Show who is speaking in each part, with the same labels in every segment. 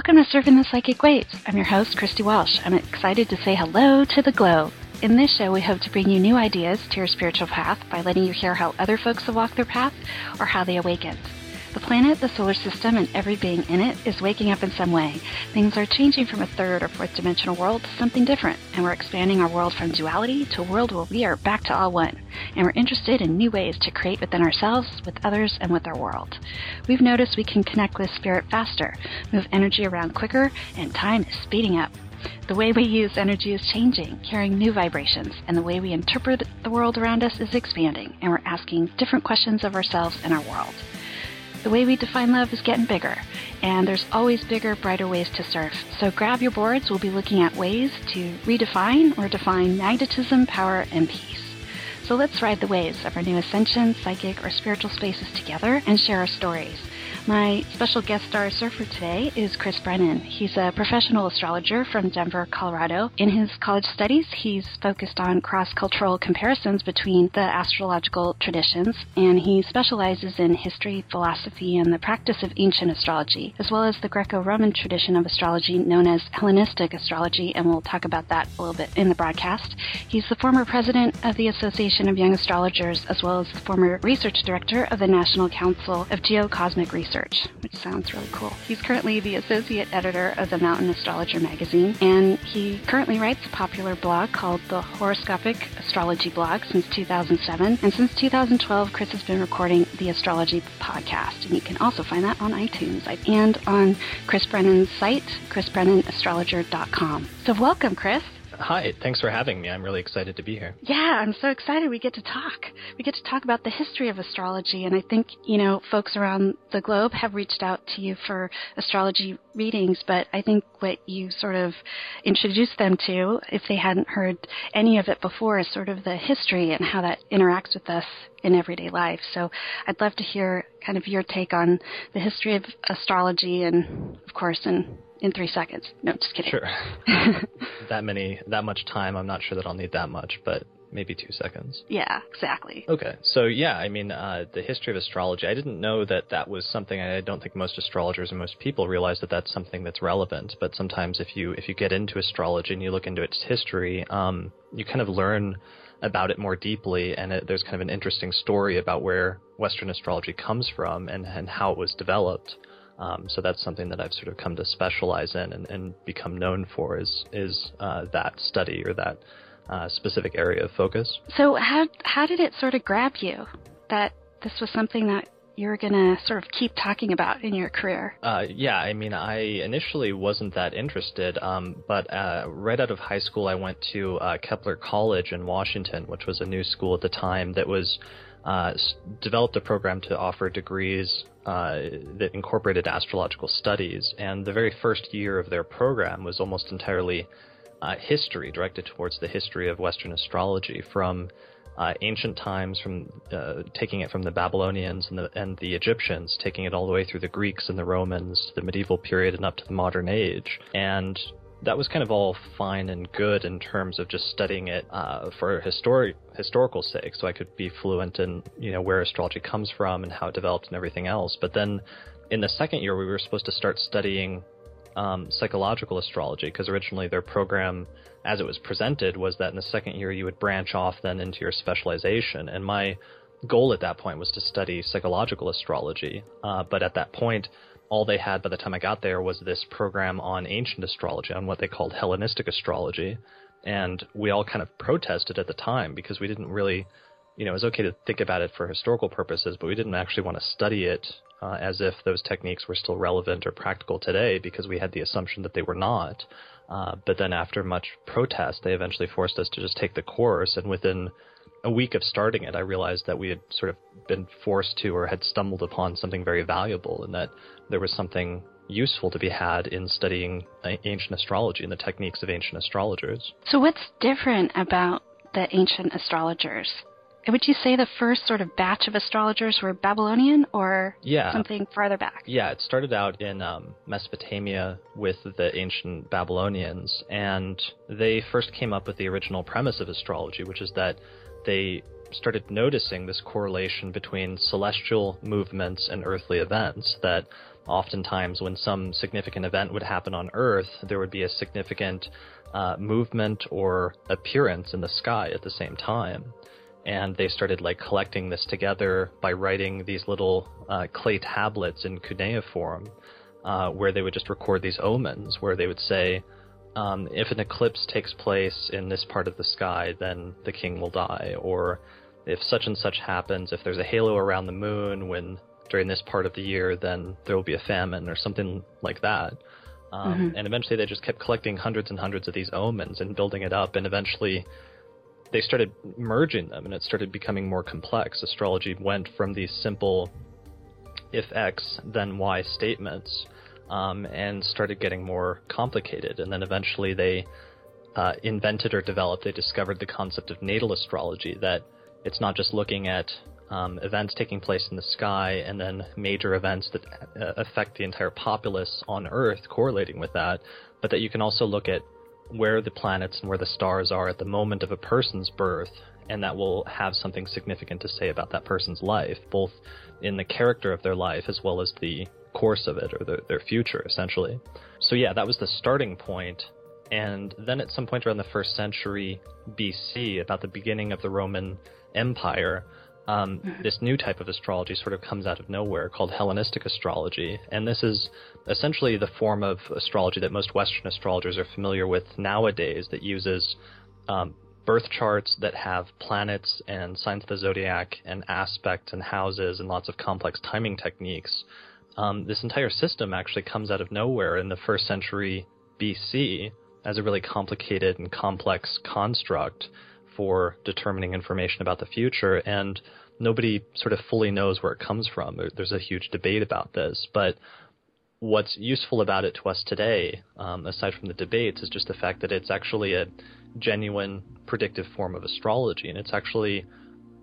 Speaker 1: Welcome to Surfing the Psychic Waves. I'm your host, Christy Walsh. I'm excited to say hello to the glow. In this show, we hope to bring you new ideas to your spiritual path by letting you hear how other folks have walked their path or how they awakened. The planet, the solar system, and every being in it is waking up in some way. Things are changing from a third or fourth dimensional world to something different, and we're expanding our world from duality to a world where we are back to all one. And we're interested in new ways to create within ourselves, with others, and with our world. We've noticed we can connect with spirit faster, move energy around quicker, and time is speeding up. The way we use energy is changing, carrying new vibrations, and the way we interpret the world around us is expanding, and we're asking different questions of ourselves and our world. The way we define love is getting bigger, and there's always bigger, brighter ways to surf. So grab your boards. We'll be looking at ways to redefine or define magnetism, power, and peace. So let's ride the waves of our new ascension, psychic, or spiritual spaces together and share our stories. My special guest star surfer today is Chris Brennan. He's a professional astrologer from Denver, Colorado. In his college studies, he's focused on cross cultural comparisons between the astrological traditions, and he specializes in history, philosophy, and the practice of ancient astrology, as well as the Greco Roman tradition of astrology known as Hellenistic astrology, and we'll talk about that a little bit in the broadcast. He's the former president of the Association of Young Astrologers, as well as the former research director of the National Council of Geocosmic Research research, which sounds really cool. He's currently the associate editor of the Mountain Astrologer magazine, and he currently writes a popular blog called the Horoscopic Astrology Blog since 2007. And since 2012, Chris has been recording the Astrology podcast, and you can also find that on iTunes and on Chris Brennan's site, chrisbrennanastrologer.com. So welcome, Chris.
Speaker 2: Hi, thanks for having me. I'm really excited to be here.
Speaker 1: Yeah, I'm so excited we get to talk. We get to talk about the history of astrology, and I think, you know, folks around the globe have reached out to you for astrology readings, but I think what you sort of introduced them to, if they hadn't heard any of it before, is sort of the history and how that interacts with us in everyday life. So I'd love to hear kind of your take on the history of astrology and, of course, in in three seconds. No, just kidding.
Speaker 2: Sure. that many, that much time. I'm not sure that I'll need that much, but maybe two seconds.
Speaker 1: Yeah, exactly.
Speaker 2: Okay, so yeah, I mean, uh, the history of astrology. I didn't know that that was something. I don't think most astrologers and most people realize that that's something that's relevant. But sometimes, if you if you get into astrology and you look into its history, um, you kind of learn about it more deeply, and it, there's kind of an interesting story about where Western astrology comes from and and how it was developed. Um, so that's something that I've sort of come to specialize in and, and become known for is is uh, that study or that uh, specific area of focus.
Speaker 1: So how how did it sort of grab you that this was something that you were going to sort of keep talking about in your career?
Speaker 2: Uh, yeah, I mean, I initially wasn't that interested, um, but uh, right out of high school, I went to uh, Kepler College in Washington, which was a new school at the time that was uh, developed a program to offer degrees uh, that incorporated astrological studies. And the very first year of their program was almost entirely uh, history, directed towards the history of Western astrology from uh, ancient times, from uh, taking it from the Babylonians and the, and the Egyptians, taking it all the way through the Greeks and the Romans, the medieval period, and up to the modern age. And that was kind of all fine and good in terms of just studying it uh, for historic historical sake, so I could be fluent in you know where astrology comes from and how it developed and everything else. But then in the second year, we were supposed to start studying um, psychological astrology because originally their program, as it was presented, was that in the second year you would branch off then into your specialization. And my goal at that point was to study psychological astrology, uh, but at that point all they had by the time I got there was this program on ancient astrology, on what they called Hellenistic astrology. And we all kind of protested at the time because we didn't really, you know, it was okay to think about it for historical purposes, but we didn't actually want to study it uh, as if those techniques were still relevant or practical today because we had the assumption that they were not. Uh, but then after much protest, they eventually forced us to just take the course, and within a week of starting it, I realized that we had sort of been forced to or had stumbled upon something very valuable, and that there was something useful to be had in studying ancient astrology and the techniques of ancient astrologers.
Speaker 1: So, what's different about the ancient astrologers? Would you say the first sort of batch of astrologers were Babylonian or
Speaker 2: yeah.
Speaker 1: something farther back?
Speaker 2: Yeah, it started out in um, Mesopotamia with the ancient Babylonians, and they first came up with the original premise of astrology, which is that they started noticing this correlation between celestial movements and earthly events. That oftentimes, when some significant event would happen on Earth, there would be a significant uh, movement or appearance in the sky at the same time. And they started like collecting this together by writing these little uh, clay tablets in cuneiform, uh, where they would just record these omens, where they would say, um, if an eclipse takes place in this part of the sky, then the king will die. Or if such and such happens, if there's a halo around the moon when during this part of the year, then there will be a famine or something like that. Um, mm-hmm. And eventually they just kept collecting hundreds and hundreds of these omens and building it up. And eventually they started merging them and it started becoming more complex. Astrology went from these simple if X, then Y statements um, and started getting more complicated. And then eventually they uh, invented or developed, they discovered the concept of natal astrology that it's not just looking at um, events taking place in the sky and then major events that uh, affect the entire populace on Earth correlating with that, but that you can also look at where the planets and where the stars are at the moment of a person's birth, and that will have something significant to say about that person's life, both in the character of their life as well as the course of it or the, their future, essentially. So, yeah, that was the starting point. And then at some point around the first century BC, about the beginning of the Roman Empire, um, mm-hmm. this new type of astrology sort of comes out of nowhere called Hellenistic astrology. And this is essentially the form of astrology that most Western astrologers are familiar with nowadays that uses um, birth charts that have planets and signs of the zodiac and aspects and houses and lots of complex timing techniques. Um, this entire system actually comes out of nowhere in the first century BC as a really complicated and complex construct for determining information about the future, and nobody sort of fully knows where it comes from. There's a huge debate about this, but what's useful about it to us today, um, aside from the debates, is just the fact that it's actually a genuine predictive form of astrology, and it's actually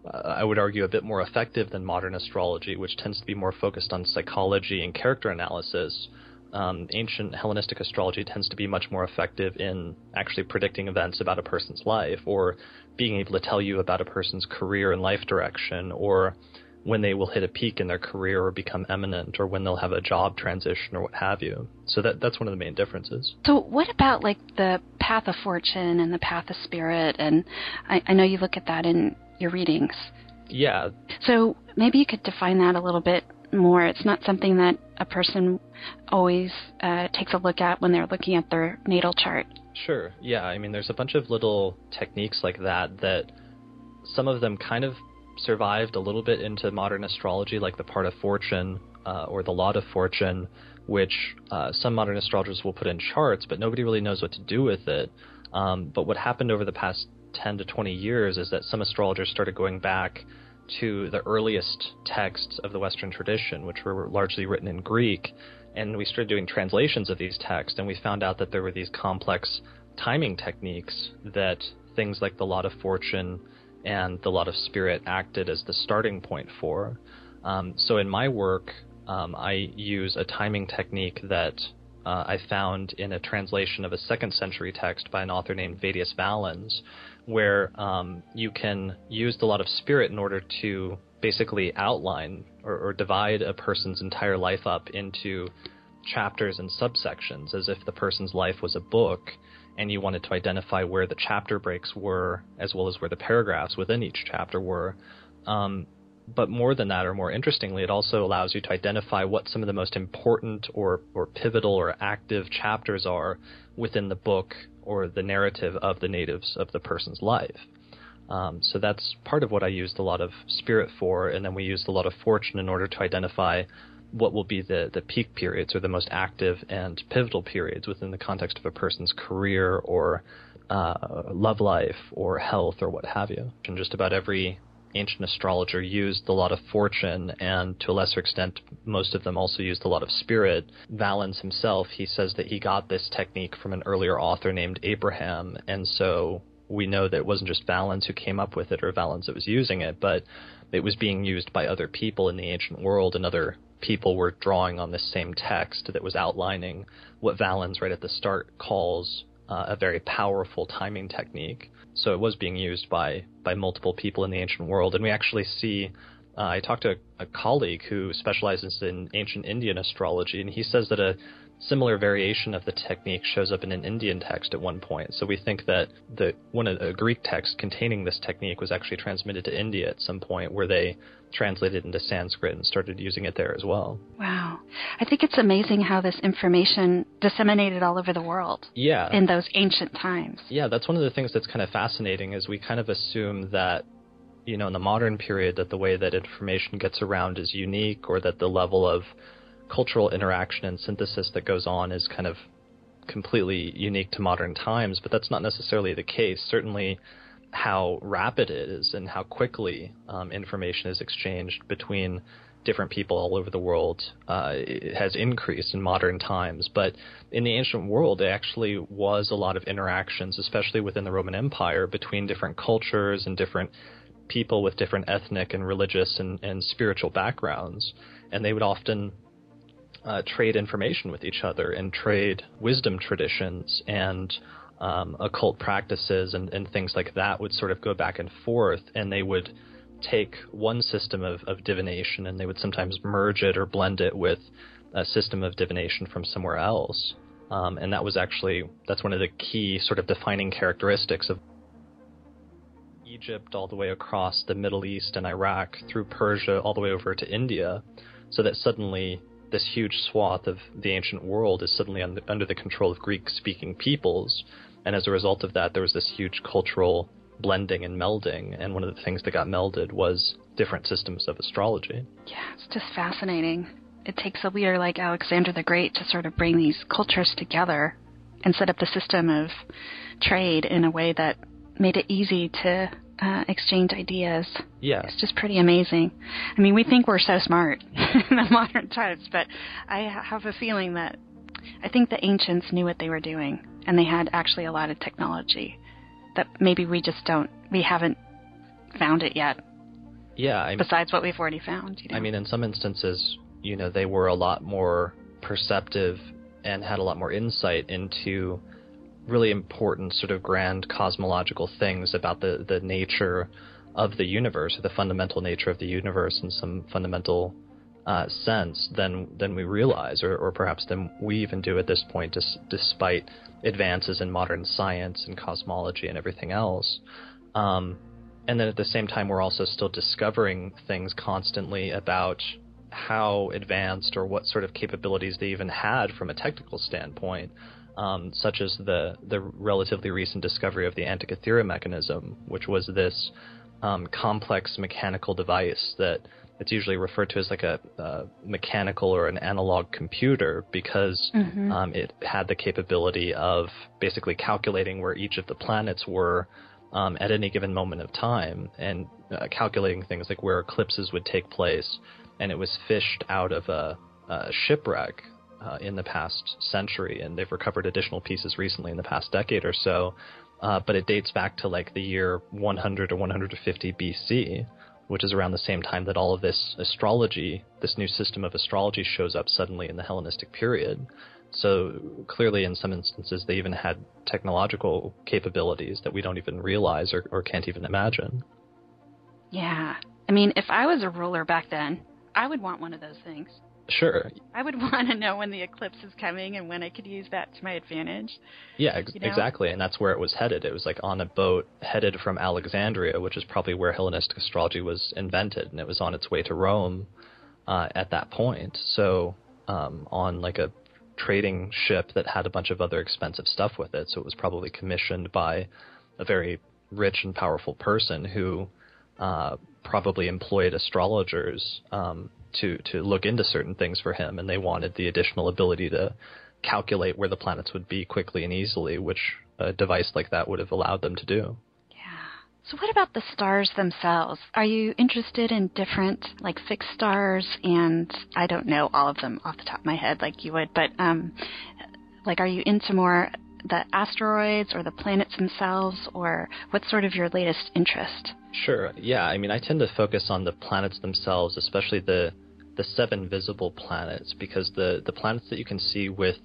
Speaker 2: uh, I would argue, a bit more effective than modern astrology, which tends to be more focused on psychology and character analysis um, ancient Hellenistic astrology tends to be much more effective in actually predicting events about a person's life or being able to tell you about a person's career and life direction or when they will hit a peak in their career or become eminent or when they'll have a job transition or what have you. So that that's one of the main differences.
Speaker 1: So what about like the path of fortune and the path of spirit and I, I know you look at that in your readings.
Speaker 2: Yeah.
Speaker 1: So maybe you could define that a little bit more. It's not something that a person always uh, takes a look at when they're looking at their natal chart.
Speaker 2: Sure. Yeah. I mean, there's a bunch of little techniques like that that some of them kind of survived a little bit into modern astrology, like the part of fortune uh, or the lot of fortune, which uh, some modern astrologers will put in charts, but nobody really knows what to do with it. Um, but what happened over the past 10 to 20 years is that some astrologers started going back to the earliest texts of the Western tradition, which were largely written in Greek, and we started doing translations of these texts, and we found out that there were these complex timing techniques that things like the Lot of Fortune and the Lot of Spirit acted as the starting point for. Um, so in my work, um, I use a timing technique that uh, I found in a translation of a second century text by an author named Vettius Valens, where um, you can use the lot of spirit in order to basically outline or, or divide a person's entire life up into chapters and subsections as if the person's life was a book and you wanted to identify where the chapter breaks were as well as where the paragraphs within each chapter were. Um, but more than that, or more interestingly, it also allows you to identify what some of the most important or, or pivotal or active chapters are within the book or the narrative of the natives of the person's life. Um, so that's part of what I used a lot of spirit for, and then we used a lot of fortune in order to identify what will be the, the peak periods or the most active and pivotal periods within the context of a person's career or uh, love life or health or what have you. And just about every ancient astrologer used a lot of fortune, and to a lesser extent, most of them also used a lot of spirit. Valens himself, he says that he got this technique from an earlier author named Abraham, and so we know that it wasn't just Valens who came up with it or Valens that was using it, but it was being used by other people in the ancient world, and other people were drawing on this same text that was outlining what Valens right at the start calls uh, a very powerful timing technique. So it was being used by by multiple people in the ancient world, and we actually see. Uh, I talked to a, a colleague who specializes in ancient Indian astrology, and he says that a similar variation of the technique shows up in an Indian text at one point. So we think that the one of the Greek text containing this technique was actually transmitted to India at some point, where they translated into Sanskrit and started using it there as well.
Speaker 1: Wow, I think it's amazing how this information disseminated all over the world.
Speaker 2: Yeah,
Speaker 1: in those ancient times.
Speaker 2: Yeah, that's one of the things that's kind of fascinating. Is we kind of assume that you know in the modern period that the way that information gets around is unique, or that the level of cultural interaction and synthesis that goes on is kind of completely unique to modern times, but that's not necessarily the case. Certainly, how rapid it is and how quickly um, information is exchanged between different people all over the world uh, has increased in modern times. But in the ancient world, there actually was a lot of interactions, especially within the Roman Empire, between different cultures and different people with different ethnic and religious and, and spiritual backgrounds. And they would often uh, trade information with each other and trade wisdom traditions and um, occult practices and, and, things like that would sort of go back and forth, and they would take one system of, of divination and they would sometimes merge it or blend it with a system of divination from somewhere else. Um, and that was actually that's one of the key sort of defining characteristics of Egypt all the way across the Middle East and Iraq through Persia all the way over to India, so that suddenly this huge swath of the ancient world is suddenly under, under the control of Greek speaking peoples. And as a result of that, there was this huge cultural blending and melding. And one of the things that got melded was different systems of astrology.
Speaker 1: Yeah, it's just fascinating. It takes a leader like Alexander the Great to sort of bring these cultures together and set up the system of trade in a way that made it easy to uh, exchange ideas.
Speaker 2: Yeah.
Speaker 1: It's just pretty amazing. I mean, we think we're so smart in the modern times, but I have a feeling that I think the ancients knew what they were doing, and they had actually a lot of technology that maybe we just don't, we haven't found it yet.
Speaker 2: Yeah. I mean,
Speaker 1: besides what we've already found. You know?
Speaker 2: I mean, in some instances, you know, they were a lot more perceptive and had a lot more insight into really important sort of grand cosmological things about the, the nature of the universe, or the fundamental nature of the universe in some fundamental uh, sense than than we realize, or, or perhaps than we even do at this point, dis- despite advances in modern science and cosmology and everything else. Um, and then at the same time, we're also still discovering things constantly about how advanced or what sort of capabilities they even had from a technical standpoint um, such as the the relatively recent discovery of the Antikythera mechanism, which was this um, complex mechanical device that it's usually referred to as like a, mechanical or an analog computer because mm-hmm. um, it had the capability of basically calculating where each of the planets were um, at any given moment of time and uh, calculating things like where eclipses would take place. And it was fished out of a, a shipwreck uh, in the past century, and they've recovered additional pieces recently in the past decade or so. Uh, but it dates back to like the year 100 or 150 BC, which is around the same time that all of this astrology, this new system of astrology, shows up suddenly in the Hellenistic period. So clearly, in some instances, they even had technological capabilities that we don't even realize or, or can't even imagine.
Speaker 1: Yeah. I mean, if I was a ruler back then, I would want one of those things.
Speaker 2: Sure.
Speaker 1: I would want to know when the eclipse is coming and when I could use that to my advantage.
Speaker 2: Yeah, ex- you know? exactly. And that's where it was headed. It was like on a boat headed from Alexandria, which is probably where Hellenistic astrology was invented, and it was on its way to Rome uh, at that point. So, um, on like a trading ship that had a bunch of other expensive stuff with it. So, it was probably commissioned by a very rich and powerful person who uh, probably employed astrologers um, to to look into certain things for him, and they wanted the additional ability to calculate where the planets would be quickly and easily, which a device like that would have allowed them to do.
Speaker 1: Yeah. So what about the stars themselves? Are you interested in different like fixed stars and I don't know all of them off the top of my head like you would, but um like are you into more the asteroids or the planets themselves or what's sort of your latest interest?
Speaker 2: Sure. Yeah, I mean I tend to focus on the planets themselves, especially the the seven visible planets because the, the planets that you can see with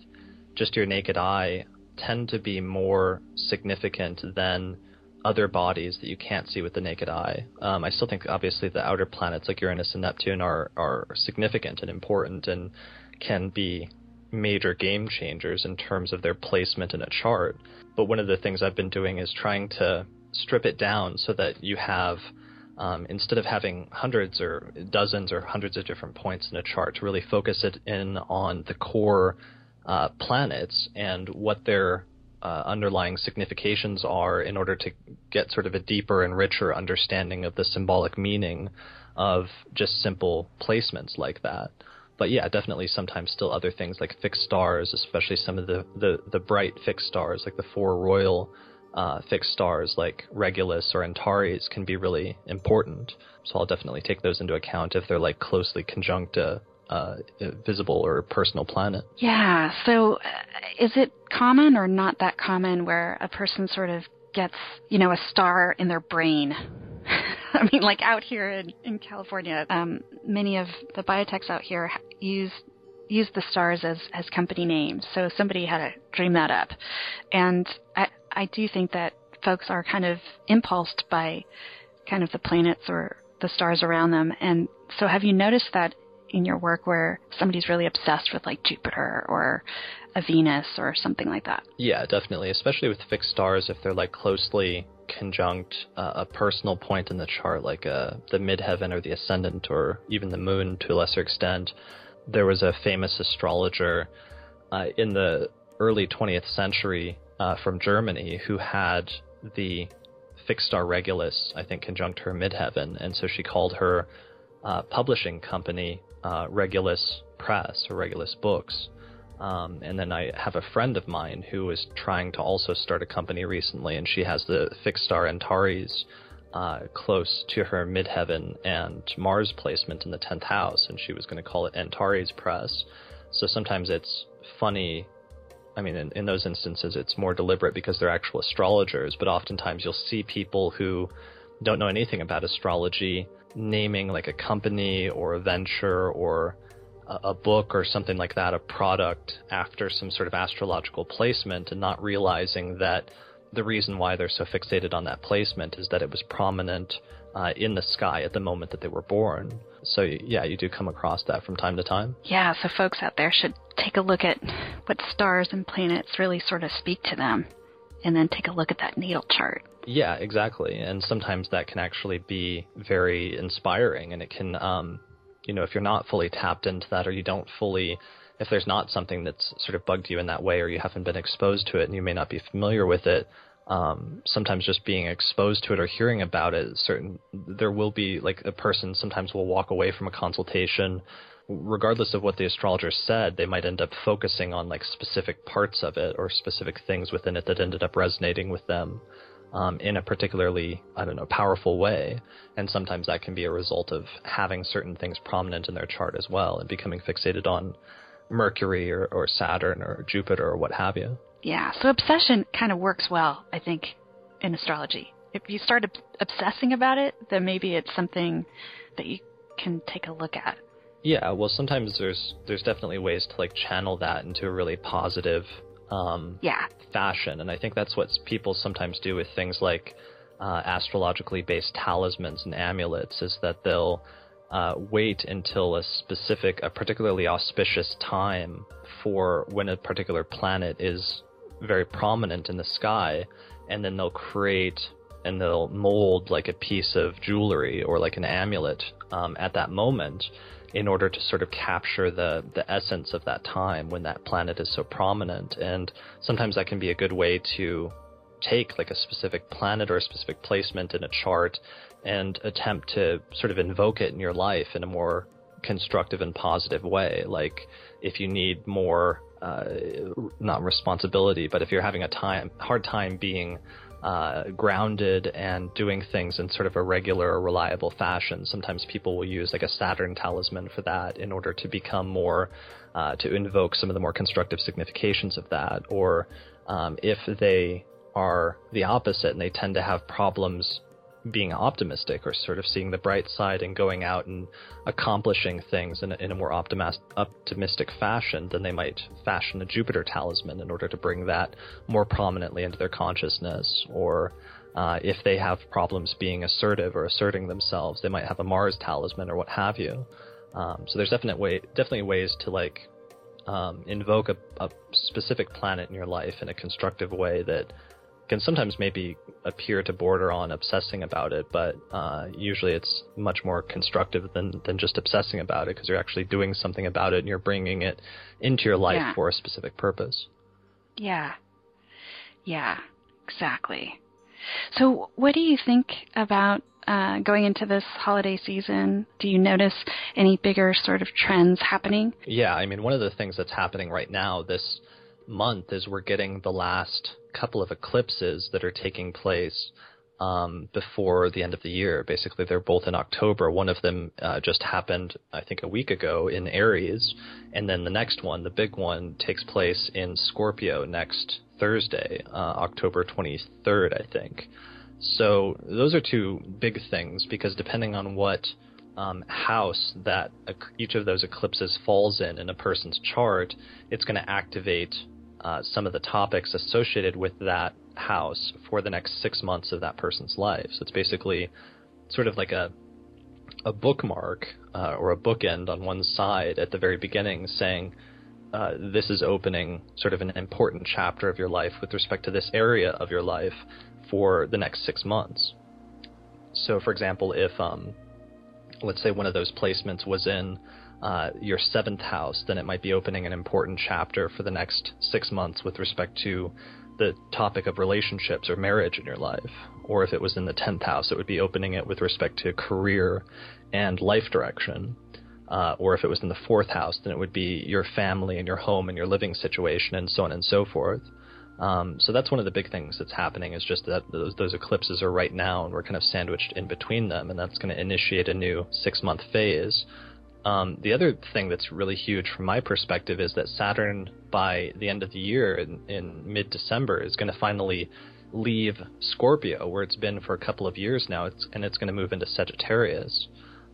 Speaker 2: just your naked eye tend to be more significant than other bodies that you can't see with the naked eye. Um, I still think obviously the outer planets like Uranus and Neptune are are significant and important and can be major game changers in terms of their placement in a chart. But one of the things I've been doing is trying to strip it down so that you have um, instead of having hundreds or dozens or hundreds of different points in a chart to really focus it in on the core uh, planets and what their uh, underlying significations are in order to get sort of a deeper and richer understanding of the symbolic meaning of just simple placements like that. But yeah, definitely sometimes still other things like fixed stars, especially some of the, the, the bright fixed stars like the four royal uh, fixed stars like Regulus or Antares can be really important. So I'll definitely take those into account if they're like closely conjunct a, visible or personal planet.
Speaker 1: Yeah. So uh, is it common or not that common where a person sort of gets, you know, a star in their brain? I mean, like out here in, in California, um, many of the biotechs out here use use the stars as as company names. So somebody had to dream that up, and I I do think that folks are kind of impulsed by kind of the planets or the stars around them. And so, have you noticed that in your work where somebody's really obsessed with like Jupiter or a Venus or something like that?
Speaker 2: Yeah, definitely. Especially with fixed stars, if they're like closely conjunct uh, a personal point in the chart, like uh, the midheaven or the ascendant or even the moon to a lesser extent. There was a famous astrologer uh, in the early 20th century uh, from Germany who had the fixed star Regulus, I think, conjunct her midheaven, and so she called her uh, publishing company uh, Regulus Press or Regulus Books. Um, and then I have a friend of mine who is trying to also start a company recently, and she has the fixed star Antares uh, close to her midheaven and Mars placement in the 10th house, and she was going to call it Antares Press. So sometimes it's funny I mean, in, in those instances, it's more deliberate because they're actual astrologers, but oftentimes you'll see people who don't know anything about astrology naming like a company or a venture or a, a book or something like that, a product after some sort of astrological placement and not realizing that the reason why they're so fixated on that placement is that it was prominent uh, in the sky at the moment that they were born. So yeah, you do come across that from time to time.
Speaker 1: Yeah, so folks out there should take a look at what stars and planets really sort of speak to them, and then take a look at that natal chart.
Speaker 2: Yeah, exactly. And sometimes that can actually be very inspiring, and it can, um, you know, if you're not fully tapped into that, or you don't fully if there's not something that's sort of bugged you in that way or you haven't been exposed to it and you may not be familiar with it, um, sometimes just being exposed to it or hearing about it, certain there will be like a person sometimes will walk away from a consultation, regardless of what the astrologer said, they might end up focusing on like specific parts of it or specific things within it that ended up resonating with them. Um, in a particularly, I don't know, powerful way. And sometimes that can be a result of having certain things prominent in their chart as well and becoming fixated on Mercury or, or Saturn or Jupiter or what have you.
Speaker 1: Yeah, so obsession kind of works well, I think, in astrology. If you start ob- obsessing about it, then maybe it's something that you can take a look at.
Speaker 2: Yeah, well, sometimes there's there's definitely ways to like channel that into a really positive um,
Speaker 1: yeah
Speaker 2: fashion, and I think that's what people sometimes do with things like uh, astrologically based talismans and amulets, is that they'll uh, wait until a specific, a particularly auspicious time for when a particular planet is very prominent in the sky, and then they'll create and they'll mold like a piece of jewelry or like an amulet um, at that moment in order to sort of capture the the essence of that time when that planet is so prominent. And sometimes that can be a good way to take like a specific planet or a specific placement in a chart and attempt to sort of invoke it in your life in a more constructive and positive way. Like if you need more uh, not responsibility, but if you're having a time hard time being uh, grounded and doing things in sort of a regular or reliable fashion, sometimes people will use like a Saturn talisman for that in order to become more uh, to invoke some of the more constructive significations of that. Or um, if they are the opposite and they tend to have problems being optimistic or sort of seeing the bright side and going out and accomplishing things in a, in a more optimis- optimistic fashion, than they might fashion a Jupiter talisman in order to bring that more prominently into their consciousness. Or Uh, if they have problems being assertive or asserting themselves, they might have a Mars talisman or what have you. Um, so there's definite way, definitely ways to like um, invoke a, a, specific planet in your life in a constructive way that can sometimes maybe appear to border on obsessing about it, but uh, usually it's much more constructive than, than just obsessing about it because you're actually doing something about it and you're bringing it into your life yeah. for a specific purpose.
Speaker 1: Yeah. Yeah, exactly. So, what do you think about uh, going into this holiday season? Do you notice any bigger sort of trends happening?
Speaker 2: Yeah, I mean, one of the things that's happening right now this month is we're getting the last couple of eclipses that are taking place um, before the end of the year. Basically, they're both in October. One of them uh, just happened, I think, a week ago in Aries, and then the next one, the big one, takes place in Scorpio next Thursday, uh, October 23rd, I think. So those are two big things because depending on what um, house that each of those eclipses falls in in a person's chart, it's going to activate uh, some of the topics associated with that house for the next six months of that person's life. So it's basically sort of like a a bookmark uh, or a bookend on one side at the very beginning, saying uh, this is opening sort of an important chapter of your life with respect to this area of your life for the next six months. So, for example, if um, let's say one of those placements was in uh, your seventh house, then it might be opening an important chapter for the next six months with respect to the topic of relationships or marriage in your life. Or if it was in the tenth house, it would be opening it with respect to career and life direction. Uh, or if it was in the fourth house, then it would be your family and your home and your living situation and so on and so forth. Um, so that's one of the big things that's happening is just that those, those eclipses are right now and we're kind of sandwiched in between them, and that's going to initiate a new six month phase. Um, the other thing that's really huge from my perspective is that Saturn, by the end of the year in, in mid December, is going to finally leave Scorpio, where it's been for a couple of years now, it's, and it's going to move into Sagittarius,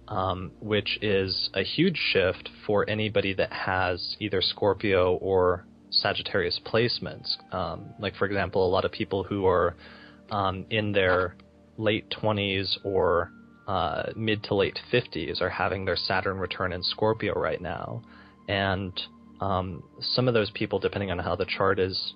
Speaker 2: um, which is a huge shift for anybody that has either Scorpio or Sagittarius placements. Um, like, for example, a lot of people who are um, in their late 20s or uh, mid to late 50s are having their Saturn return in Scorpio right now. And um, some of those people, depending on how the chart is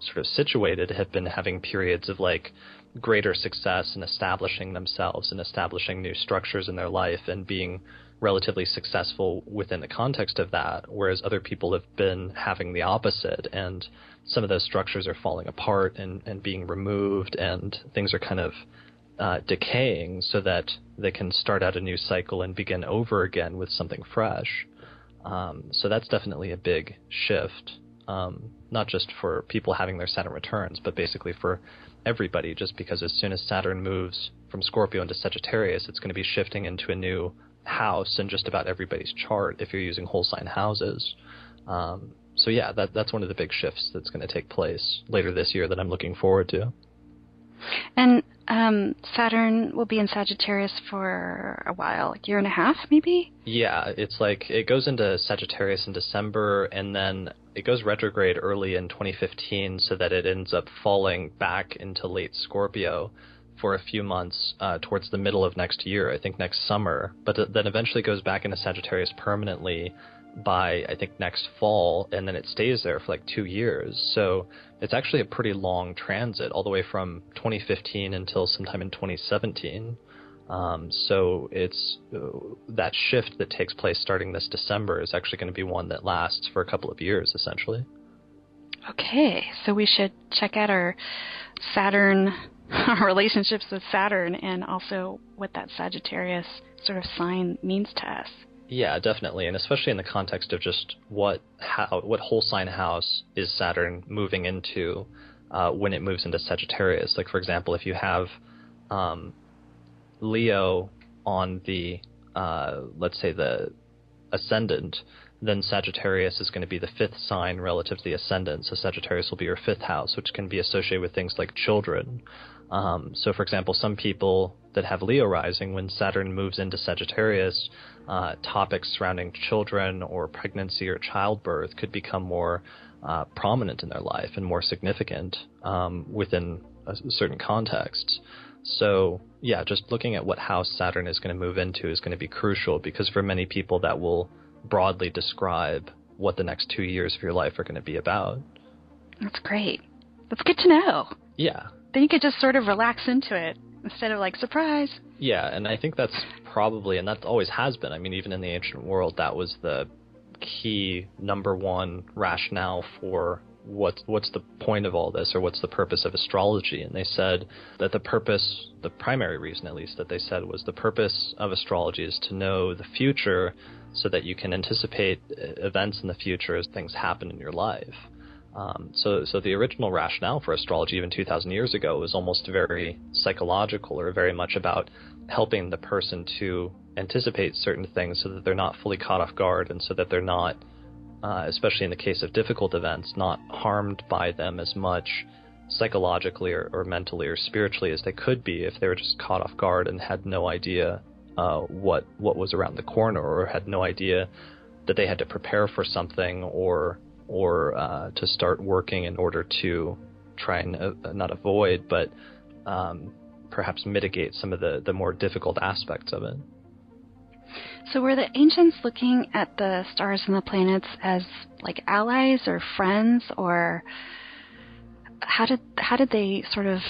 Speaker 2: sort of situated, have been having periods of like greater success in establishing themselves and establishing new structures in their life and being relatively successful within the context of that, whereas other people have been having the opposite and some of those structures are falling apart and, and being removed and things are kind of uh, decaying so that they can start out a new cycle and begin over again with something fresh. Um, so that's definitely a big shift, um, not just for people having their Saturn returns, but basically for everybody, just because as soon as Saturn moves from Scorpio into Sagittarius, it's going to be shifting into a new house in just about everybody's chart if you're using whole sign houses. Um, so yeah, that that's one of the big shifts that's going to take place later this year that I'm looking forward to.
Speaker 1: And um, Saturn will be in Sagittarius for a while, a year and a half, maybe.
Speaker 2: Yeah, it's like it goes into Sagittarius in December, and then it goes retrograde early in 2015, so that it ends up falling back into late Scorpio for a few months uh, towards the middle of next year, I think next summer, but then eventually goes back into Sagittarius permanently by I think next fall, and then it stays there for like two years. So it's actually a pretty long transit, all the way from 2015 until sometime in 2017. Um, so it's uh, that shift that takes place starting this December is actually going to be one that lasts for a couple of years, essentially.
Speaker 1: Okay, so we should check out our Saturn, our relationships with Saturn, and also what that Sagittarius sort of sign means to us.
Speaker 2: Yeah, definitely, and especially in the context of just what how what whole sign house is Saturn moving into uh, when it moves into Sagittarius. Like for example, if you have um, Leo on the uh, let's say the ascendant, then Sagittarius is going to be the fifth sign relative to the ascendant. So Sagittarius will be your fifth house, which can be associated with things like children. Um, so, for example, some people that have Leo rising, when Saturn moves into Sagittarius, uh, topics surrounding children or pregnancy or childbirth could become more uh, prominent in their life and more significant um, within a certain context. So yeah, just looking at what house Saturn is going to move into is going to be crucial because for many people that will broadly describe what the next two years of your life are going to be about.
Speaker 1: That's great. That's good to know.
Speaker 2: Yeah.
Speaker 1: Then you could just sort of relax into it instead of like surprise.
Speaker 2: Yeah, and I think that's probably, and that always has been. I mean, even in the ancient world, that was the key number one rationale for what what's the point of all this or what's the purpose of astrology and they said that the purpose the primary reason at least that they said was the purpose of astrology is to know the future so that you can anticipate uh, events in the future as things happen in your life um, so, so the original rationale for astrology, even 2,000 years ago, was almost very psychological, or very much about helping the person to anticipate certain things, so that they're not fully caught off guard, and so that they're not, uh, especially in the case of difficult events, not harmed by them as much psychologically or, or mentally or spiritually as they could be if they were just caught off guard and had no idea uh, what what was around the corner, or had no idea that they had to prepare for something or or uh, to start working in order to try and uh, not avoid, but um, perhaps mitigate some of the, the more difficult aspects of it.
Speaker 1: So, were the ancients looking at the stars and the planets as like allies or friends, or how did how did they sort of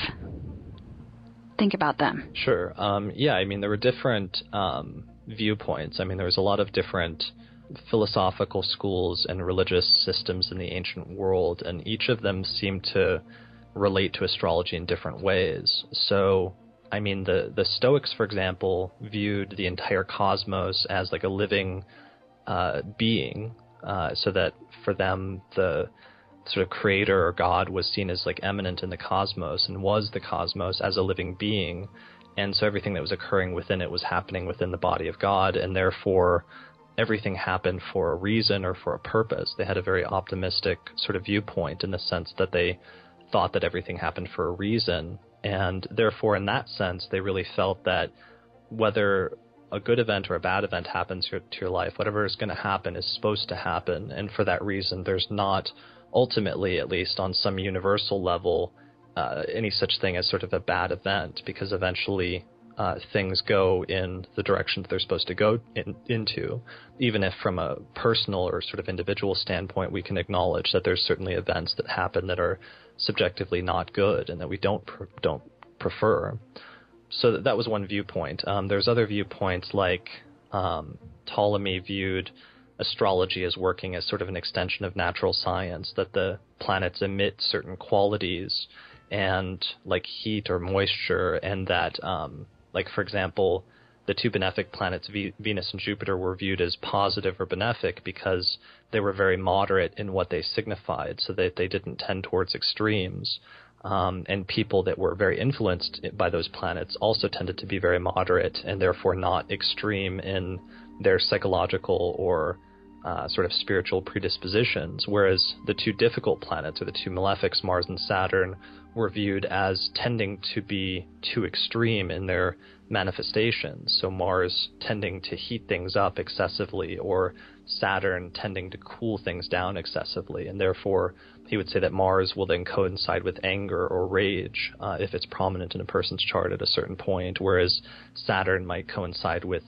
Speaker 1: think about them?
Speaker 2: Sure. Um, yeah, I mean there were different um, viewpoints. I mean there was a lot of different philosophical schools and religious systems in the ancient world, and each of them seemed to relate to astrology in different ways. So, I mean, the the Stoics, for example, viewed the entire cosmos as like a living uh, being, uh, so that for them the sort of creator or God was seen as like immanent in the cosmos and was the cosmos as a living being. And so everything that was occurring within it was happening within the body of God, and therefore everything happened for a reason or for a purpose. They had a very optimistic sort of viewpoint in the sense that they thought that everything happened for a reason. And therefore, in that sense, they really felt that whether a good event or a bad event happens to your life, whatever is going to happen is supposed to happen. And for that reason, there's not ultimately, at least on some universal level, uh, any such thing as sort of a bad event because eventually uh, things go in the direction that they're supposed to go in, into, even if from a personal or sort of individual standpoint, we can acknowledge that there's certainly events that happen that are subjectively not good and that we don't don't prefer. So that was one viewpoint. Um, there's other viewpoints like um, Ptolemy viewed astrology as working as sort of an extension of natural science, that the planets emit certain qualities and like heat or moisture, and that um, like, for example, the two benefic planets, v- Venus and Jupiter, were viewed as positive or benefic because they were very moderate in what they signified, so that they didn't tend towards extremes. Um, and people that were very influenced by those planets also tended to be very moderate and therefore not extreme in their psychological or uh, sort of spiritual predispositions, whereas the two difficult planets, or the two malefics, Mars and Saturn, were viewed as tending to be too extreme in their manifestations. So Mars tending to heat things up excessively, or Saturn tending to cool things down excessively, and therefore he would say that Mars will then coincide with anger or rage uh, if it's prominent in a person's chart at a certain point, whereas Saturn might coincide with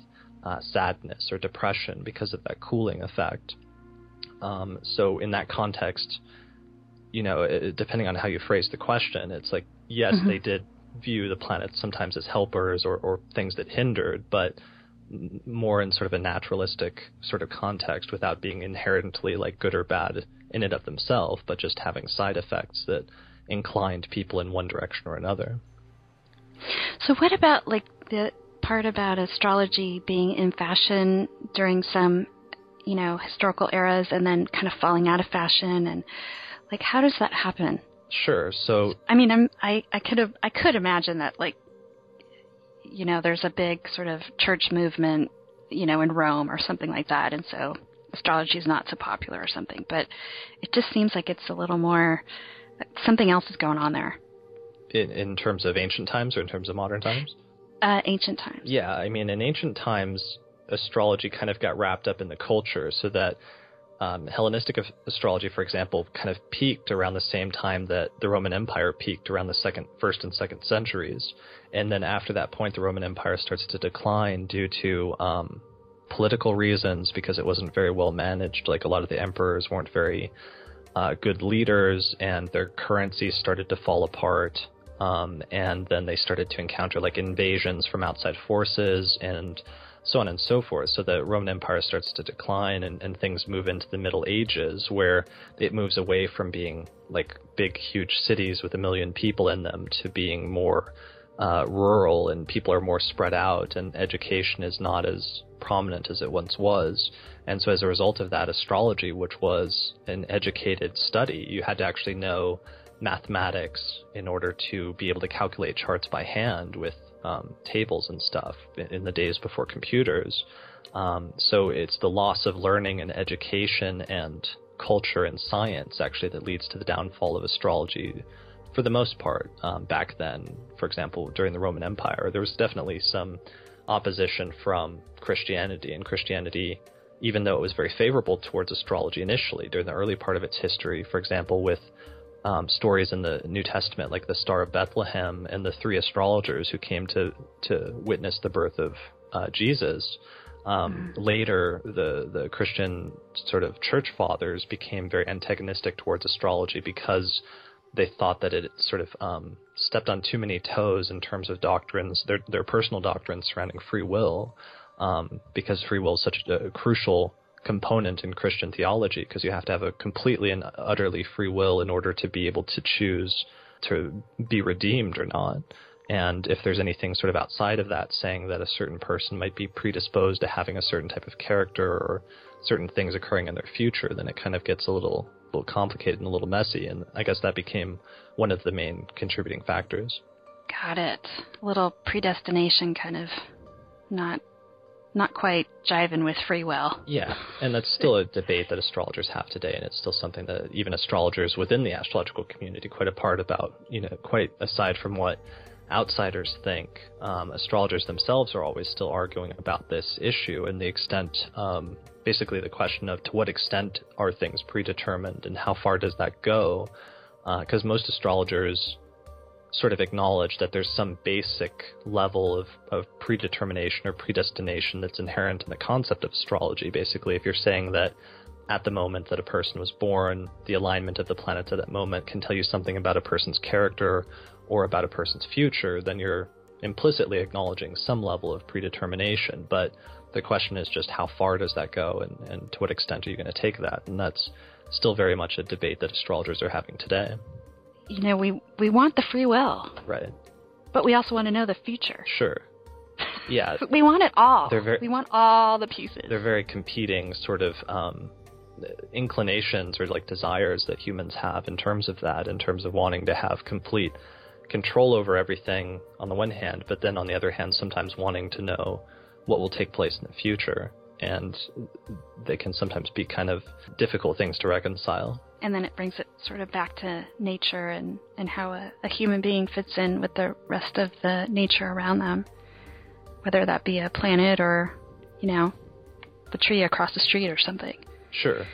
Speaker 2: uh, sadness or depression because of that cooling effect. Um, so in that context, you know, it, depending on how you phrase the question, it's like yes, mm-hmm. they did view the planets sometimes as helpers or, or things that hindered, but more in sort of a naturalistic sort of context without being inherently like good or bad in and of themselves, but just having side effects that inclined people in one direction or another.
Speaker 1: So what about like the part about astrology being in fashion during some, you know, historical eras and then kind of falling out of fashion and like how does that happen?
Speaker 2: Sure. So
Speaker 1: I mean, I'm I I could have I could imagine that like you know, there's a big sort of church movement, you know, in Rome or something like that and so astrology is not so popular or something, but it just seems like it's a little more something else is going on there.
Speaker 2: In in terms of ancient times or in terms of modern times?
Speaker 1: Uh, ancient times.
Speaker 2: Yeah, I mean, in ancient times, astrology kind of got wrapped up in the culture, so that um, Hellenistic astrology, for example, kind of peaked around the same time that the Roman Empire peaked around the second, first and second centuries, and then after that point, the Roman Empire starts to decline due to um, political reasons because it wasn't very well managed. Like a lot of the emperors weren't very uh, good leaders, and their currency started to fall apart. Um, and then they started to encounter like invasions from outside forces and so on and so forth. So the Roman Empire starts to decline and, and things move into the Middle Ages where it moves away from being like big, huge cities with a million people in them to being more uh, rural and people are more spread out and education is not as prominent as it once was. And so as a result of that, astrology, which was an educated study, you had to actually know mathematics in order to be able to calculate charts by hand with um, tables and stuff in the days before computers. Um, so it's the loss of learning and education and culture and science actually that leads to the downfall of astrology for the most part um, back then. For example, during the Roman Empire, there was definitely some opposition from Christianity, and Christianity, even though it was very favorable towards astrology initially during the early part of its history, for example, with um, stories in the New Testament, like the Star of Bethlehem and the three astrologers who came to to witness the birth of uh, Jesus. Um, mm. Later, the the Christian sort of church fathers became very antagonistic towards astrology because they thought that it sort of um, stepped on too many toes in terms of doctrines, their their personal doctrines surrounding free will, um, because free will is such a, a crucial component in Christian theology because you have to have a completely and utterly free will in order to be able to choose to be redeemed or not. And if there's anything sort of outside of that, saying that a certain person might be predisposed to having a certain type of character or certain things occurring in their future, then it kind of gets a little, little complicated and a little messy. And I guess that became one of the main contributing factors.
Speaker 1: Got it. A little predestination kind of not not quite jiving with free will.
Speaker 2: Yeah, and that's still a debate that astrologers have today, and it's still something that even astrologers within the astrological community quite apart about. You know, quite aside from what outsiders think, um, astrologers themselves are always still arguing about this issue and the extent, um, basically the question of to what extent are things predetermined and how far does that go? Because uh, most astrologers sort of acknowledge that there's some basic level of, of predetermination or predestination that's inherent in the concept of astrology. Basically, if you're saying that at the moment that a person was born, the alignment of the planets at that moment can tell you something about a person's character or about a person's future, then you're implicitly acknowledging some level of predetermination. But the question is just how far does that go and, and to what extent are you going to take that? And that's still very much a debate that astrologers are having today
Speaker 1: you know, we we want the free will.
Speaker 2: Right.
Speaker 1: But we also want to know the future.
Speaker 2: Sure. Yeah.
Speaker 1: we want it all. Very, we want all the pieces.
Speaker 2: They're very competing sort of um, inclinations or like desires that humans have in terms of that, in terms of wanting to have complete control over everything on the one hand, but then on the other hand, sometimes wanting to know what will take place in the future. And they can sometimes be kind of difficult things to reconcile
Speaker 1: and then it brings it sort of back to nature and, and how a, a human being fits in with the rest of the nature around them, whether that be a planet or, you know, the tree across the street or something.
Speaker 2: Sure.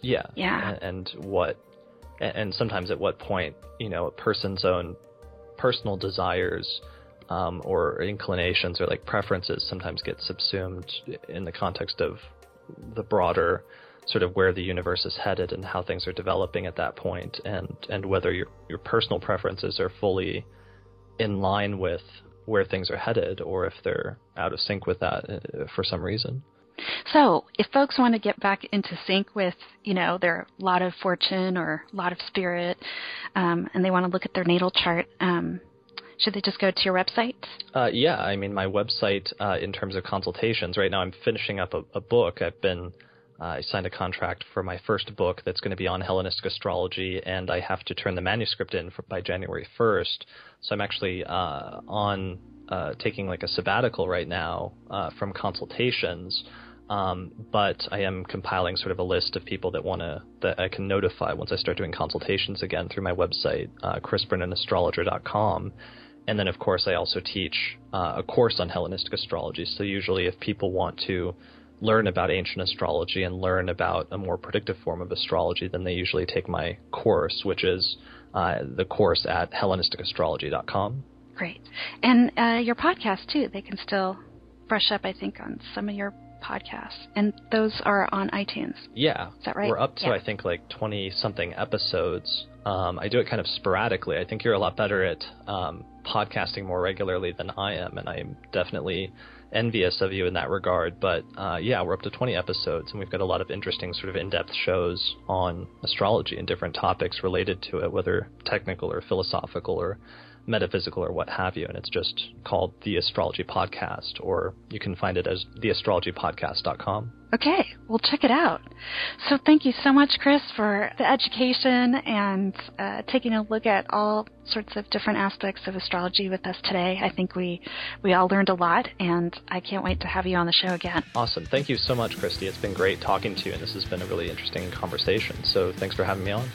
Speaker 2: Yeah.
Speaker 1: Yeah.
Speaker 2: And, and what, and sometimes at what point, you know, a person's own personal desires um, or inclinations or like preferences sometimes get subsumed in the context of the broader sort of where the universe is headed and how things are developing at that point, and and whether your your personal preferences are fully in line with where things are headed, or if they're out of sync with that uh, for some reason.
Speaker 1: So, if folks want to get back into sync with, you know, their lot of fortune or lot of spirit, um, and they want to look at their natal chart, um, should they just go to your website?
Speaker 2: Uh, yeah, I mean, my website, uh, in terms of consultations, right now I'm finishing up a, a book. I've been uh, I signed a contract for my first book that's going to be on Hellenistic astrology, and I have to turn the manuscript in for, by January 1st. So I'm actually uh, on uh, taking like a sabbatical right now uh, from consultations. Um, but I am compiling sort of a list of people that want to that I can notify once I start doing consultations again through my website, uh. And then, of course, I also teach uh, a course on Hellenistic astrology. So usually, if people want to learn about ancient astrology and learn about a more predictive form of astrology, then they usually take my course, which is uh, the course at Hellenisticastrology.com.
Speaker 1: Great. And uh, your podcast, too, they can still brush up, I think, on some of your podcasts. And those are on iTunes.
Speaker 2: Yeah.
Speaker 1: Is that right?
Speaker 2: We're up to,
Speaker 1: yeah.
Speaker 2: I think, like 20 something episodes. Um, I do it kind of sporadically. I think you're a lot better at um, podcasting more regularly than I am, and I'm definitely envious of you in that regard. But uh, yeah, we're up to 20 episodes, and we've got a lot of interesting, sort of in depth shows on astrology and different topics related to it, whether technical or philosophical or metaphysical or what have you. And it's just called The Astrology Podcast, or you can find it as theastrologypodcast.com.
Speaker 1: Okay, we'll check it out. So thank you so much, Chris, for the education and uh, taking a look at all sorts of different aspects of astrology with us today. I think we we all learned a lot, and I can't wait to have you on the show again.
Speaker 2: Awesome. Thank you so much, Christy. It's been great talking to you, and this has been a really interesting conversation. So thanks for having me on.